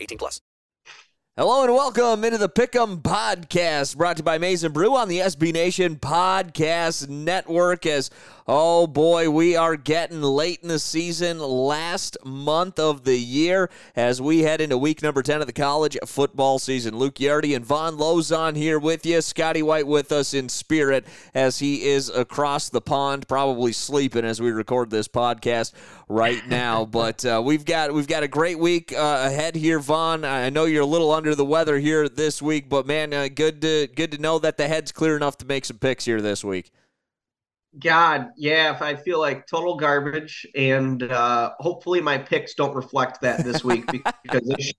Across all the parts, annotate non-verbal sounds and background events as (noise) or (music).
18 plus. Hello and welcome into the Pick'em Podcast, brought to you by Maize n Brew on the SB Nation Podcast Network. As Oh boy, we are getting late in the season, last month of the year, as we head into week number 10 of the college football season. Luke Ghiardi and Vaughn Lozon here with you. Scotty White with us in spirit as he is across the pond, probably sleeping as we record this podcast right now. (laughs) but uh, we've got we've got a great week uh, ahead here, Vaughn. I know you're a little under the weather here this week, but man, uh, good to good to know that the head's clear enough to make some picks here this week. God, yeah, if I feel like total garbage, and uh, hopefully my picks don't reflect that this week (laughs) because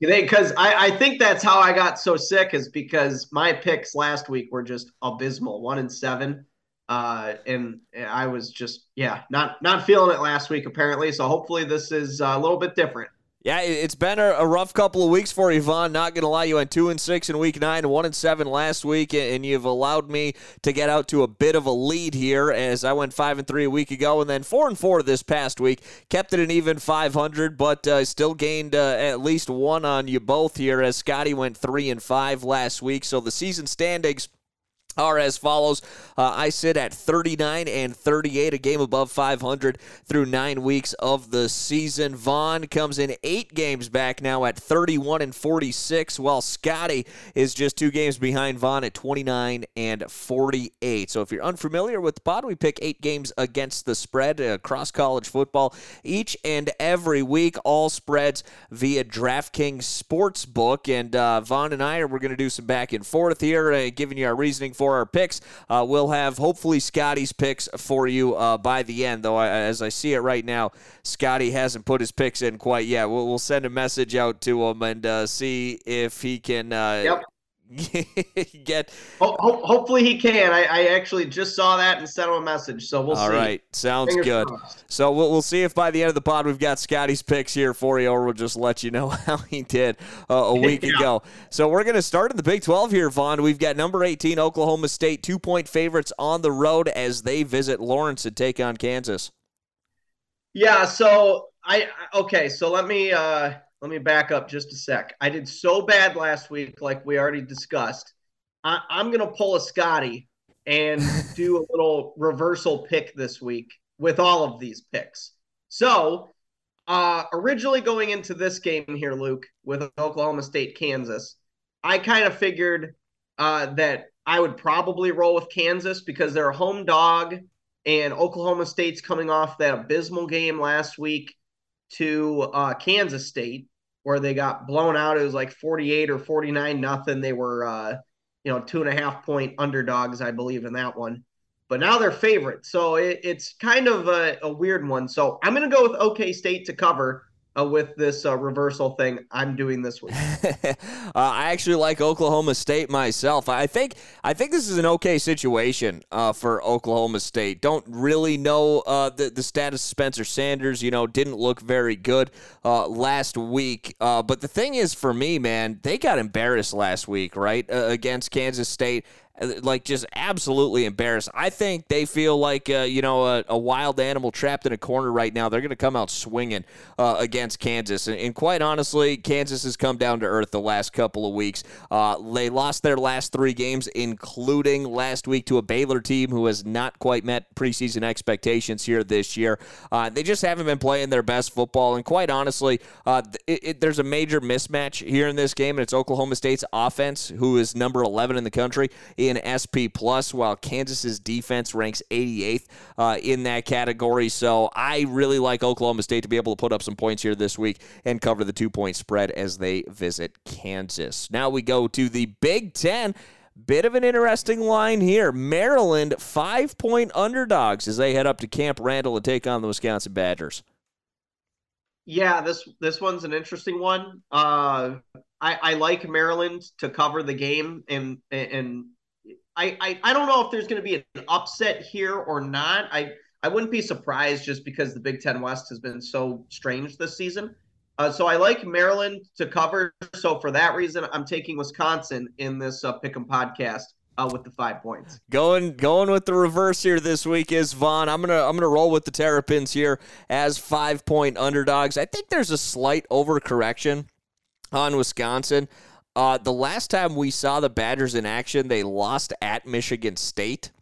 because I, I think that's how I got so sick is because my picks last week were just abysmal, one and seven, uh, and I was just yeah not not feeling it last week apparently. So hopefully this is a little bit different. Yeah, it's been a, rough couple of weeks for Yvonne. Not going to lie, you went two and six in week nine, one and seven last week, and you've allowed me to get out to a bit of a lead here as I went five and three a week ago, and then four and four this past week. Kept it an even 500, but uh, still gained uh, at least one on you both here as Scotty went three and five last week. So the season standings are as follows. Uh, I sit at 39 and 38, a game above 500 through nine weeks of the season. Vaughn comes in eight games back now at 31 and 46, while Scotty is just two games behind Vaughn at 29 and 48. So if you're unfamiliar with the pod, we pick eight games against the spread across college football each and every week, all spreads via DraftKings Sportsbook. And uh, Vaughn and I are we're going to do some back and forth here, uh, giving you our reasoning for for our picks. Uh, we'll have hopefully Scotty's picks for you uh, by the end, though. I, as I see it right now, Scotty hasn't put his picks in quite yet. We'll, we'll send a message out to him and uh, see if he can. Uh, yep. (laughs) get ho- ho- hopefully he can. I, I actually just saw that and sent him a message so we'll all see. all right. Sounds Fingers good. crossed. so we'll, we'll see if by the end of the pod we've got scotty's picks here for you or we'll just let you know (laughs) how he did uh, a (laughs) week Yeah. ago. So we're going to start in the big 12 here vaughn. We've got number 18 oklahoma state two point favorites on the road as they visit lawrence and take on kansas. Yeah, so I I- okay, so let me uh let me back up just a sec. I did so bad last week, like we already discussed. I, I'm gonna pull a Scotty and (laughs) do a little reversal pick this week with all of these picks. So uh originally going into this game here, Luke, with Oklahoma State, Kansas, I kind of figured uh that I would probably roll with Kansas because they're a home dog And Oklahoma State's coming off that abysmal game last week to uh, Kansas State, where they got blown out. It was like 48 or 49 nothing. They were, uh, you know, two and a half point underdogs, I believe, in that one. But now they're favorites. So it, it's kind of a, a weird one. So I'm going to go with OK State to cover uh, with this uh, reversal thing I'm doing this (laughs) week. uh, I actually like Oklahoma State myself. I think I think this is an okay situation uh, for Oklahoma State. Don't really know uh, the the status of Spencer Sanders. You know, didn't look very good uh, last week. but the thing is, for me, man, they got embarrassed last week, right, against Kansas State like just absolutely embarrassed. I think they feel like uh, you know a, a, wild animal trapped in a corner right now. They're going to come out swinging uh, against Kansas, and, and, quite honestly, Kansas has come down to earth the last couple of weeks. Uh, they lost their last three games, including last week to a Baylor team who has not quite met preseason expectations here this year. Uh, they just haven't been playing their best football, and quite honestly, uh, it, it, there's a major mismatch here in this game, and it's Oklahoma State's offense, who is number 11 in the country in SP plus, while Kansas's defense ranks 88th uh, in that category. So I really like Oklahoma State to be able to put up some points here this week and cover the two point spread as they visit Kansas. Now we go to the Big Ten. Bit of an interesting line here. Maryland, five point underdogs as they head up to Camp Randall and take on the Wisconsin Badgers. Yeah, this this one's an interesting one. Uh, I, I like Maryland to cover the game, and and I, I, I don't know if there's going to be an upset here or not. I, I wouldn't be surprised just because the Big Ten West has been so strange this season. Uh, so I like Maryland to cover. So for that reason, I'm taking Wisconsin in this uh, Pick'em podcast. Uh, with the five points. Going going with the reverse here this week is Vaughn. I'm gonna I'm gonna roll with the Terrapins here as five point underdogs. I think there's a slight overcorrection on Wisconsin. Uh, the last time we saw the Badgers in action, they lost at Michigan State,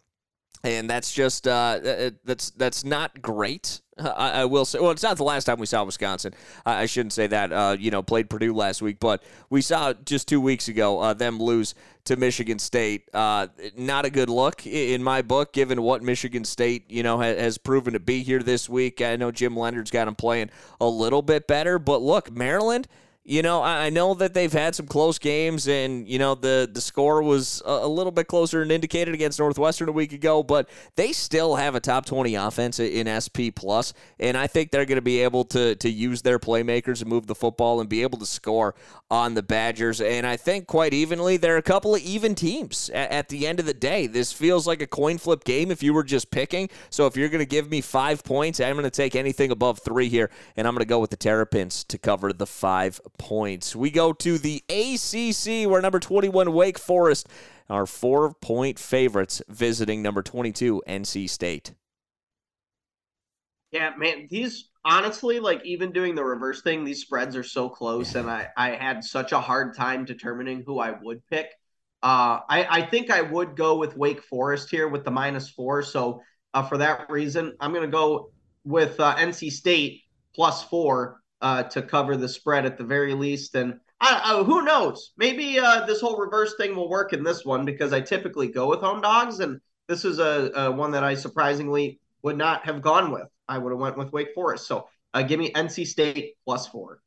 and that's just uh, that's that's not great. I, I, will say. Well, it's not the last time we saw Wisconsin. I, I shouldn't say that. Uh, you know, played Purdue last week, but we saw just two weeks ago uh, them lose to Michigan State. Uh, not a good look in my book, given what Michigan State you know has, has proven to be here this week. I know Jim Leonhard's got them playing a little bit better, but look, Maryland you know, I know that they've had some close games, and you know the the score was a little bit closer than indicated against Northwestern a week ago, but they still have a top twenty offense in SP plus, and I think they're going to be able to to use their playmakers and move the football and be able to score on the Badgers. And I think quite evenly, they're a couple of even teams at, at the end of the day. This feels like a coin flip game if you were just picking. So if you're going to give me five points, I'm going to take anything above three here, and I'm going to go with the Terrapins to cover the five points. We go to the ACC, where number 21 Wake Forest are four point favorites visiting number 22 NC State. Yeah, man, these honestly, like even doing the reverse thing, these spreads are so close, and I I had such a hard time determining who I would pick. Uh, I I think I would go with Wake Forest here with the minus four. So uh, for that reason, I'm gonna go with uh, NC State plus four uh, to cover the spread at the very least. And I, I, who knows? Maybe uh, this whole reverse thing will work in this one because I typically go with home dogs, and this is a, a one that I surprisingly would not have gone with. I would have went with Wake Forest. So uh, give me NC State plus four.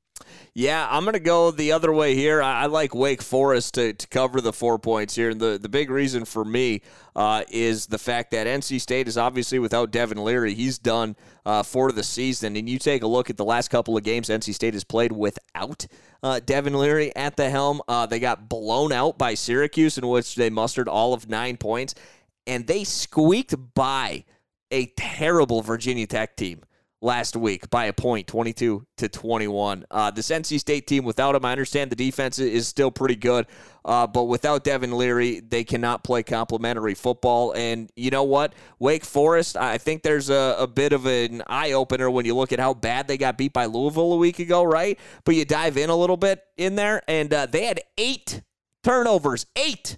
Yeah, I'm going to go the other way here. I, I, like Wake Forest to, to cover the four points here. And the, the big reason for me uh, is the fact that NC State is obviously without Devin Leary. He's done uh, for the season. And you take a look at the last couple of games NC State has played without uh, Devin Leary at the helm. Uh, they got blown out by Syracuse, in which they mustered all of nine points. And they squeaked by a terrible Virginia Tech team last week by a point, 22 to 21. Uh, this NC State team, without him, I understand the defense is still pretty good, uh, but without Devin Leary, they cannot play complementary football. And you know what? Wake Forest, I think there's a, a bit of an eye opener when you look at how bad they got beat by Louisville a week ago, right? But you dive in a little bit in there, and uh, they had eight turnovers, eight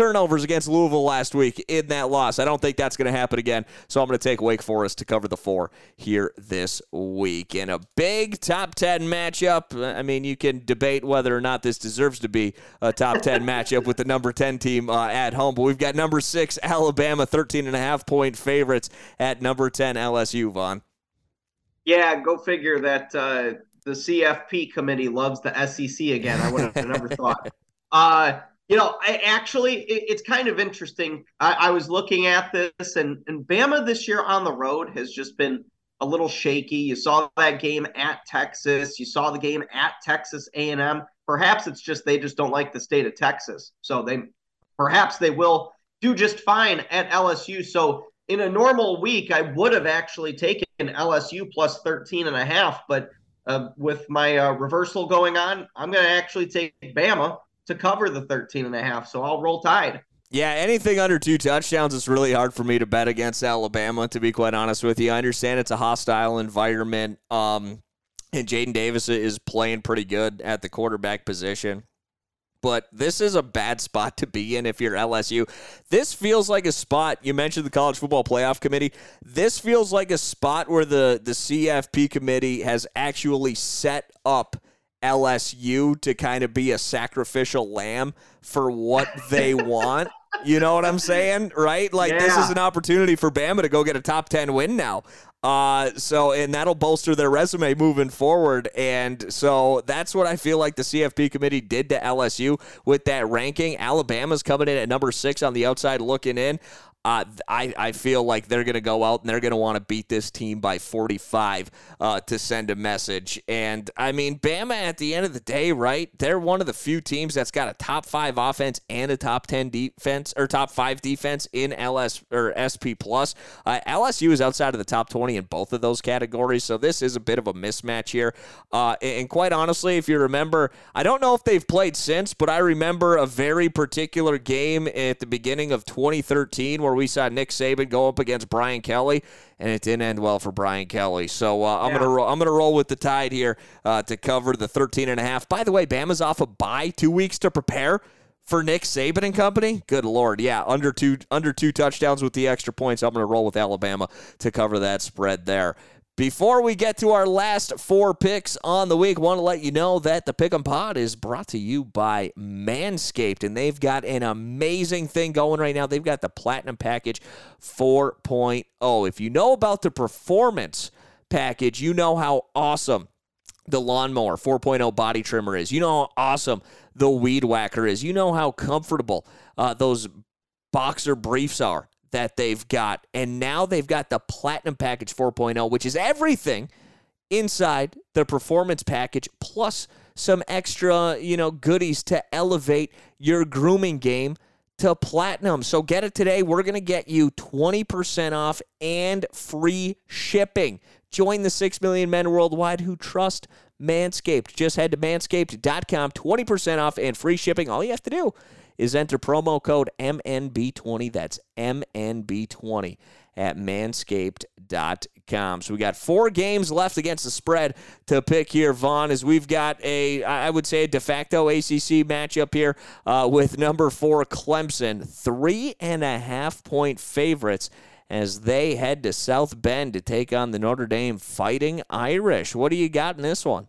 turnovers against Louisville last week in that loss. I don't think that's going to happen again. So I'm going to take Wake Forest to cover the four here this week. In a big top 10 matchup, I mean, you can debate whether or not this deserves to be a top 10 matchup with the number 10 team uh, at home. But we've got number six, Alabama, 13 and a half point favorites at number 10, LSU, Vaughn. Yeah, go figure that uh, the CFP committee loves the SEC again. I would have never (laughs) thought. Uh, you know, I actually, it, it's kind of interesting. I, I, was looking at this, and, and Bama this year on the road has just been a little shaky. You saw that game at Texas. You saw the game at Texas A&M. Perhaps it's just they just don't like the state of Texas. So they, perhaps they will do just fine at LSU. So in a normal week, I would have actually taken LSU plus 13 and a half, but uh, with my uh, reversal going on, I'm going to actually take Bama to cover the 13 and a half. So I'll roll tide. Yeah, anything under two touchdowns is really hard for me to bet against Alabama, to be quite honest with you. I understand it's a hostile environment. Um, and Jaden Davis is playing pretty good at the quarterback position but this is a bad (laughs) spot to be in if you're LSU. This feels like a spot. You mentioned the College Football Playoff Committee. This feels like a spot where the the CFP committee has actually set up LSU to kind of be a sacrificial lamb for what they (laughs) want. You know what I'm saying? Right? Like, yeah. this is an opportunity for Bama to go get a top 10 win now. Uh, so and that'll bolster their resume moving forward. And so that's what I feel like the CFP committee did to LSU with that ranking. Alabama's coming in at number six on the outside looking in. I, I feel like they're going to go out and they're going to want to beat this team by 45 uh, to send a message. And I mean, Bama at the end of the day, right? They're one of the few teams that's got a top five offense and a top 10 defense or top five defense in LS or SP plus. Uh, LSU is outside of the top 20 in both of those categories. So this is a bit of a mismatch here. Uh, and quite honestly, if you remember, I don't know if they've played since, but I remember a very particular game at the beginning of 2013 where we saw Nick Saban go up against Brian Kelly, and it didn't end well for Brian Kelly. So uh, I'm yeah. gonna ro- I'm gonna roll with the tide here uh, to cover the 13 and a half. By the way, Bama's off a bye, two weeks to prepare for Nick Saban and company. Good lord, yeah, under two under two touchdowns with the extra points. I'm gonna roll with Alabama to cover that spread there. Before we get to our last four picks on the week, want to let you know that the Pick 'em Pod is brought to you by Manscaped, and they've got an amazing thing going right now. They've got the Platinum Package 4.0. If you know about the Performance Package, you know how awesome the Lawnmower 4.0 body trimmer is. You know how awesome the Weed Whacker is. You know how comfortable uh, those boxer briefs are that they've got. And now they've got the Platinum Package 4.0, which is everything inside the performance package plus some extra, you know, goodies to elevate your grooming game to platinum. So get it today. We're going to get you 20% off and free shipping. Join the 6 million men worldwide who trust Manscaped. Just head to manscaped.com, 20% off and free shipping. All you have to do is enter promo code MNB20. That's MNB20 at manscaped.com. So we got four games left against the spread to pick here, Vaughn, as we've got a, I would say, a de facto ACC matchup here uh, with number four Clemson, three and a half point favorites as they head to South Bend to take on the Notre Dame Fighting Irish. What do you got in this one?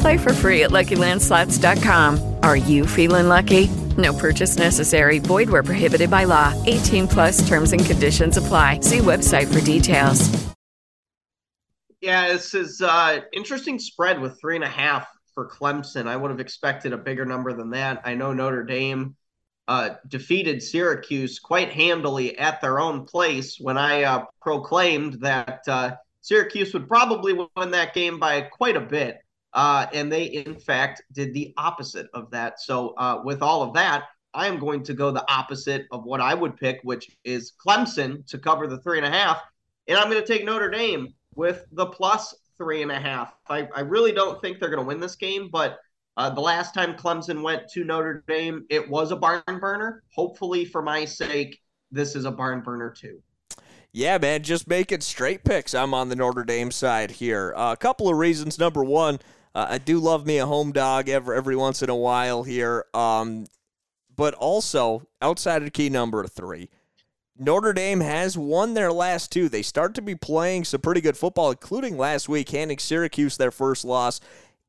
Play for free at LuckyLandSlots.com. Are you feeling lucky? No purchase necessary. Void where prohibited by law. 18 plus terms and conditions apply. See website for details. Yeah, this is uh interesting spread with three and a half for Clemson. I would have expected a bigger number than that. I know Notre Dame uh, defeated Syracuse quite handily at their own place when I uh, proclaimed that uh, Syracuse would probably win that game by quite a bit. Uh, and they, in fact, did the opposite of that. So, uh, with all of that, I am going to go the opposite of what I would pick, which is Clemson to cover the three and a half. And I'm going to take Notre Dame with the plus three and a half. I, I really don't think they're going to win this game, but uh, the last time Clemson went to Notre Dame, it was a barn burner. Hopefully, for my sake, this is a barn burner too. Yeah, man, just making straight picks. I'm on the Notre Dame side here. Uh, a couple of reasons. Number one, uh, I do love me a home dog every every once in a while here. Um, but also outside of key number three, Notre Dame has won their last two. They start to be playing some pretty good football, including last week, handing Syracuse their first loss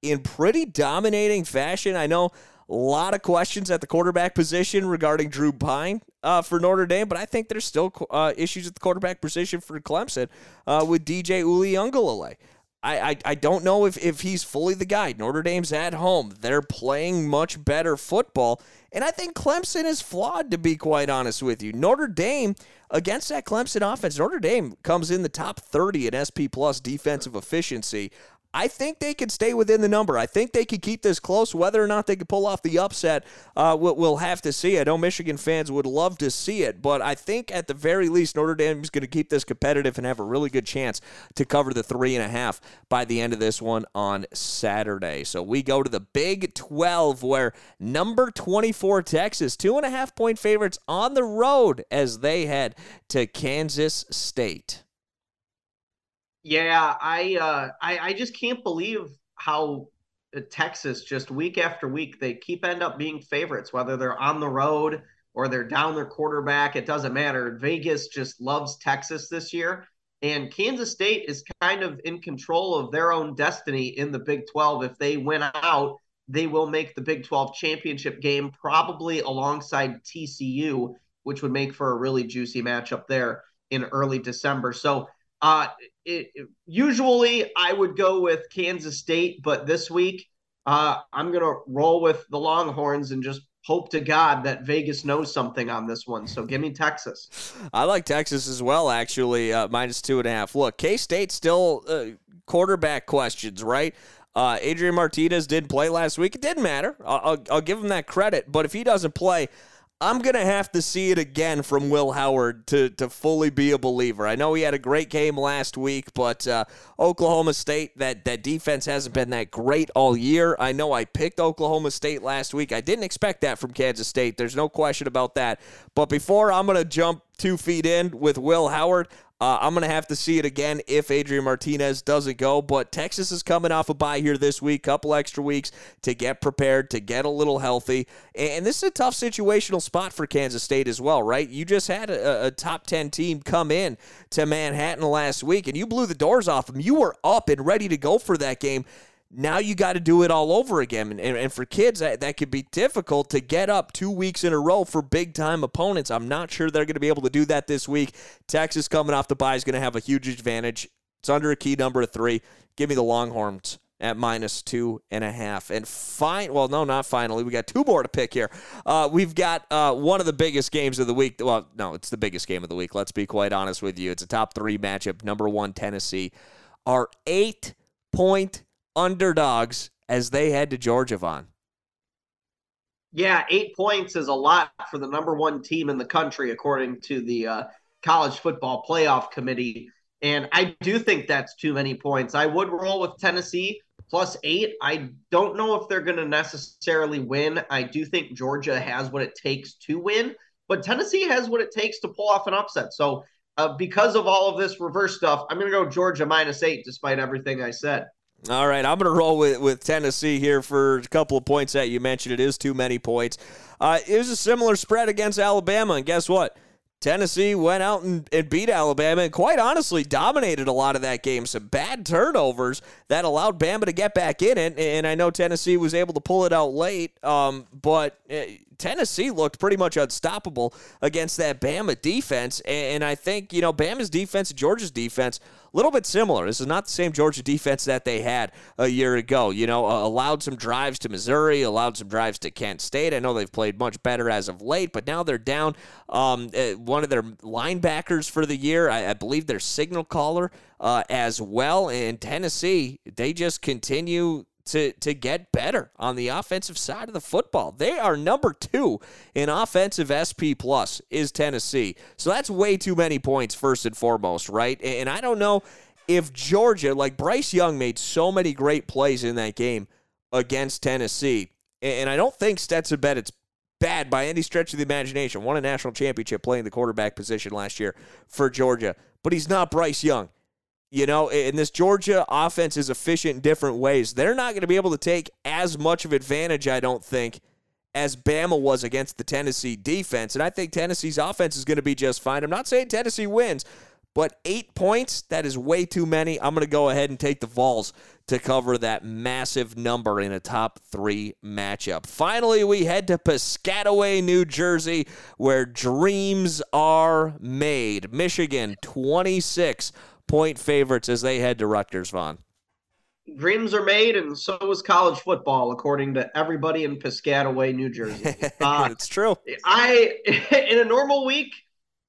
in pretty dominating fashion. I know a lot of questions at the quarterback position regarding Drew Pyne uh, for Notre Dame, but I think there's still uh, issues at the quarterback position for Clemson uh, with DJ Uiagalelei. I, I, I don't know if, if he's fully the guy. Notre Dame's at home. They're playing much better football. And I think Clemson is flawed, to be quite honest with you. Notre Dame, against that Clemson offense, Notre Dame comes in the top 30 in SP plus defensive efficiency. I think they could stay within the number. I think they could keep this close. Whether or not they could pull off the upset, uh, we'll have to see. I know Michigan fans would love to see it, but I think at the very least, Notre Dame is going to keep this competitive and have a really good chance to cover the three and a half by the end of this one on Saturday. So we go to the Big 12, where number 24 Texas, two and a half point favorites on the road as they head to Kansas State. Yeah, I uh, I I just can't believe how uh, Texas just week after week they keep end up being favorites whether they're on the road or they're down their quarterback it doesn't matter. Vegas just loves Texas this year and Kansas State is kind of in control of their own destiny in the Big 12 if they win out they will make the Big 12 championship game probably alongside TCU which would make for a really juicy matchup there in early December. So uh, it, usually I would go with Kansas State, but this week uh, I'm going to roll with the Longhorns and just hope to God that Vegas knows something on this one. So give me Texas. I like Texas as well, actually, uh, minus two and a half. Look, K State still uh, quarterback questions, right? Uh, Adrian Martinez didn't play last week. It didn't matter. I'll, I'll, I'll give him that credit. But if he doesn't play, I'm going to have to see it again from Will Howard to, to fully be a believer. I know he had a great game last week, but uh, Oklahoma State, that, that defense hasn't been that great all year. I know I picked Oklahoma State last week. I didn't expect that from Kansas State. There's no question about that. But before I'm going to jump two feet in with Will Howard, uh, I'm going to have to see it again if Adrian Martinez doesn't go. But Texas is coming off a bye here this week, couple extra weeks to get prepared, to get a little healthy. And this is a tough situational spot for Kansas State as well, right? You just had a, a top 10 team come in to Manhattan last week, and you blew the doors off them. You were up and ready to go for that game now you got to do it all over again. And, and for kids, that, that could be difficult to get up two weeks in a row for big time opponents. I'm not sure they're going to be able to do that this week. Texas coming off the bye is going to have a huge advantage. It's under a key number of three. Give me the Longhorns at minus two and a half. And fine, well, no, not finally. We got two more to pick here. Uh, we've got uh, one of the biggest games of the week. Well, no, it's the biggest game of the week. Let's be quite honest with you. It's a top three matchup. Number one, Tennessee. Our eight point underdogs as they head to Georgia, Vaughn. Yeah, eight points is a lot for the number one team in the country, according to the uh, College Football Playoff Committee. And I do think that's too many points. I would roll with Tennessee plus eight. I don't know if they're going to necessarily win. I do think Georgia has what it takes to win, but Tennessee has what it takes to pull off an upset. So, uh, because of all of this reverse stuff, I'm going to go Georgia minus eight, despite everything I said. All right, I'm going to roll with, with Tennessee here for a couple of points that you mentioned. It is too many points. Uh, it was a similar spread against Alabama, and guess what? Tennessee went out and, and, beat Alabama and quite honestly dominated a lot of that game. Some bad turnovers that allowed Bama to get back in it. And I know Tennessee was able to pull it out late, um, but uh, Tennessee looked pretty much unstoppable against that Bama defense. And I think, you know, Bama's defense Georgia's defense, a little bit similar. This is not the same Georgia defense that they had a year ago. You know, uh, allowed some drives to Missouri, allowed some drives to Kent State. I know they've played much better as of late, but now they're down um, uh, one of their linebackers for the year. I, I believe their signal caller uh, as well. And Tennessee, they just continue to, to get better on the offensive side of the football. They are number two in offensive SP plus is Tennessee. So that's way too many points first and foremost, right? And I don't know if Georgia, like Bryce Young, made so many great plays in that game against Tennessee, and I don't think Stetson Bennett's bad by any stretch of the imagination. Won a national championship playing the quarterback position last year for Georgia, but he's not Bryce Young. You know, and this Georgia offense is efficient in different ways. They're not going to be able to take as much of advantage, I don't think, as Bama was against the Tennessee defense. And I think Tennessee's offense is going to be just fine. I'm not saying Tennessee wins, but eight points, that is way too many. I'm going to go ahead and take the Vols to cover that massive number in a top three matchup. Finally, we head to Piscataway, New Jersey, where dreams are made. Michigan, 26 point favorites as they head to Rutgers, Vaughn. Dreams are made, and so is college football, according to everybody in Piscataway, New Jersey. (laughs) Uh, it's true. I, (laughs) in a normal week,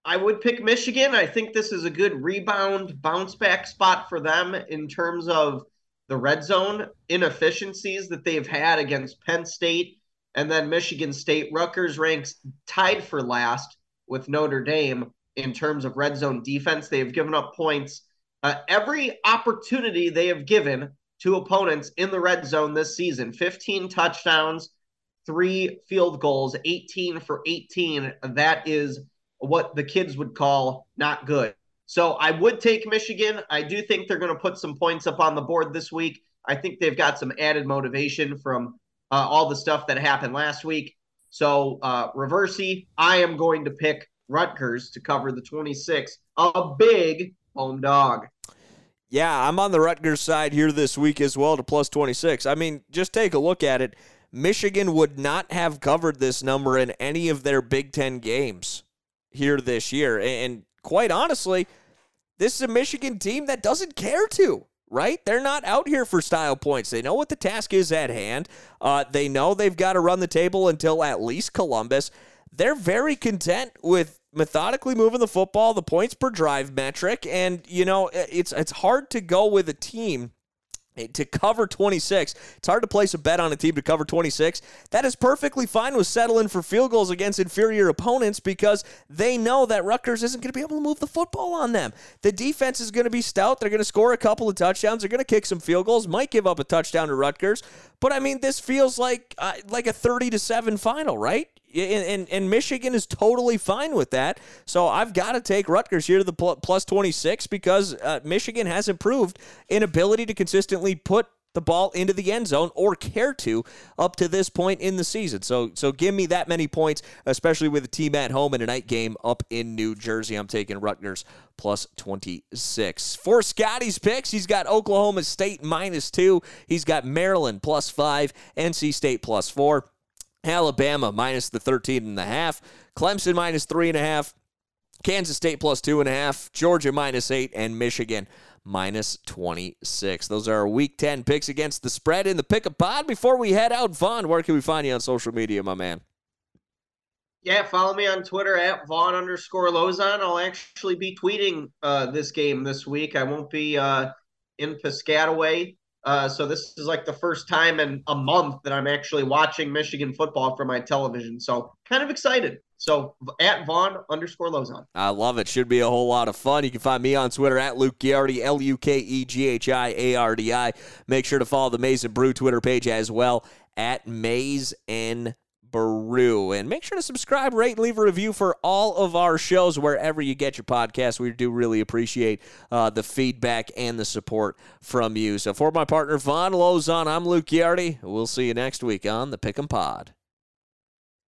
I would pick Michigan. I think this is a good rebound, bounce back spot for them in terms of the red zone inefficiencies that they've had against Penn State and then Michigan State. Rutgers ranks tied for last with Notre Dame in terms of red zone defense. They have given up points uh, every opportunity they have given to opponents in the red zone this season 15 touchdowns, three field goals, 18 for 18. That is what the kids would call not good. So I would take Michigan. I do think they're going to put some points up on the board this week. I think they've got some added motivation from uh, all the stuff that happened last week. So, uh, Reversey, I am going to pick Rutgers to cover the 26, a big home dog. Yeah, I'm on the Rutgers side here this week as well to plus 26. I mean, just take a look at it. Michigan would not have covered this number in any of their Big Ten games here this year. And quite honestly, this is a Michigan team that doesn't care to, right? They're not out here for style points. They know what the task is at hand. Uh, they know they've got to run the table until at least Columbus. They're very content with methodically moving the football, the points per drive metric, and you know it's it's hard to go with a team to cover 26. It's hard to place a bet on a team to cover 26. That is perfectly fine with settling for field goals against inferior opponents because they know that Rutgers isn't going to be able to move the football on them. The defense is going to be stout. They're going to score a couple of touchdowns. They're going to kick some field goals. Might give up a touchdown to Rutgers, but I mean, this feels like uh, like a 30 to seven final, right? And, and, Michigan is totally fine with that. So I've got to take Rutgers here to the plus 26 because uh, Michigan has improved in ability to consistently put the ball into the end zone or care to up to this point in the season. So so give me that many points, especially with a team at home in a night game up in New Jersey. I'm taking Rutgers plus 26. For Scotty's picks, he's got Oklahoma State minus 2, he's got Maryland plus 5, NC State plus 4. Alabama minus the 13 and a half. Clemson minus three and a half. Kansas State plus two and a half. Georgia minus eight. And Michigan minus 26. Those are our week 10 picks against the spread in the pick a pod. Before we head out, Vaughn, where can we find you on social media, my man? Yeah, follow me on Twitter at Vaughn underscore Lozon. I'll actually be tweeting uh, this game this week. I won't be uh, in Piscataway uh, so this is like the first time in a month that I'm actually watching Michigan football for my television. So kind of excited. So at Vaughn underscore Lozon. I love it. Should be a whole lot of fun. You can find me on Twitter at Luke Ghiardi, L U K E G H I A R D I. Make sure to follow the Maize n Brew Twitter page as well at Maize n Brew. And make sure to subscribe, rate, and leave a review for all of our shows wherever you get your podcast. We do really appreciate uh, the feedback and the support from you. So for my partner, Vaughn Lozon, I'm Luke Ghiardi. We'll see you next week on the Pick 'em Pod.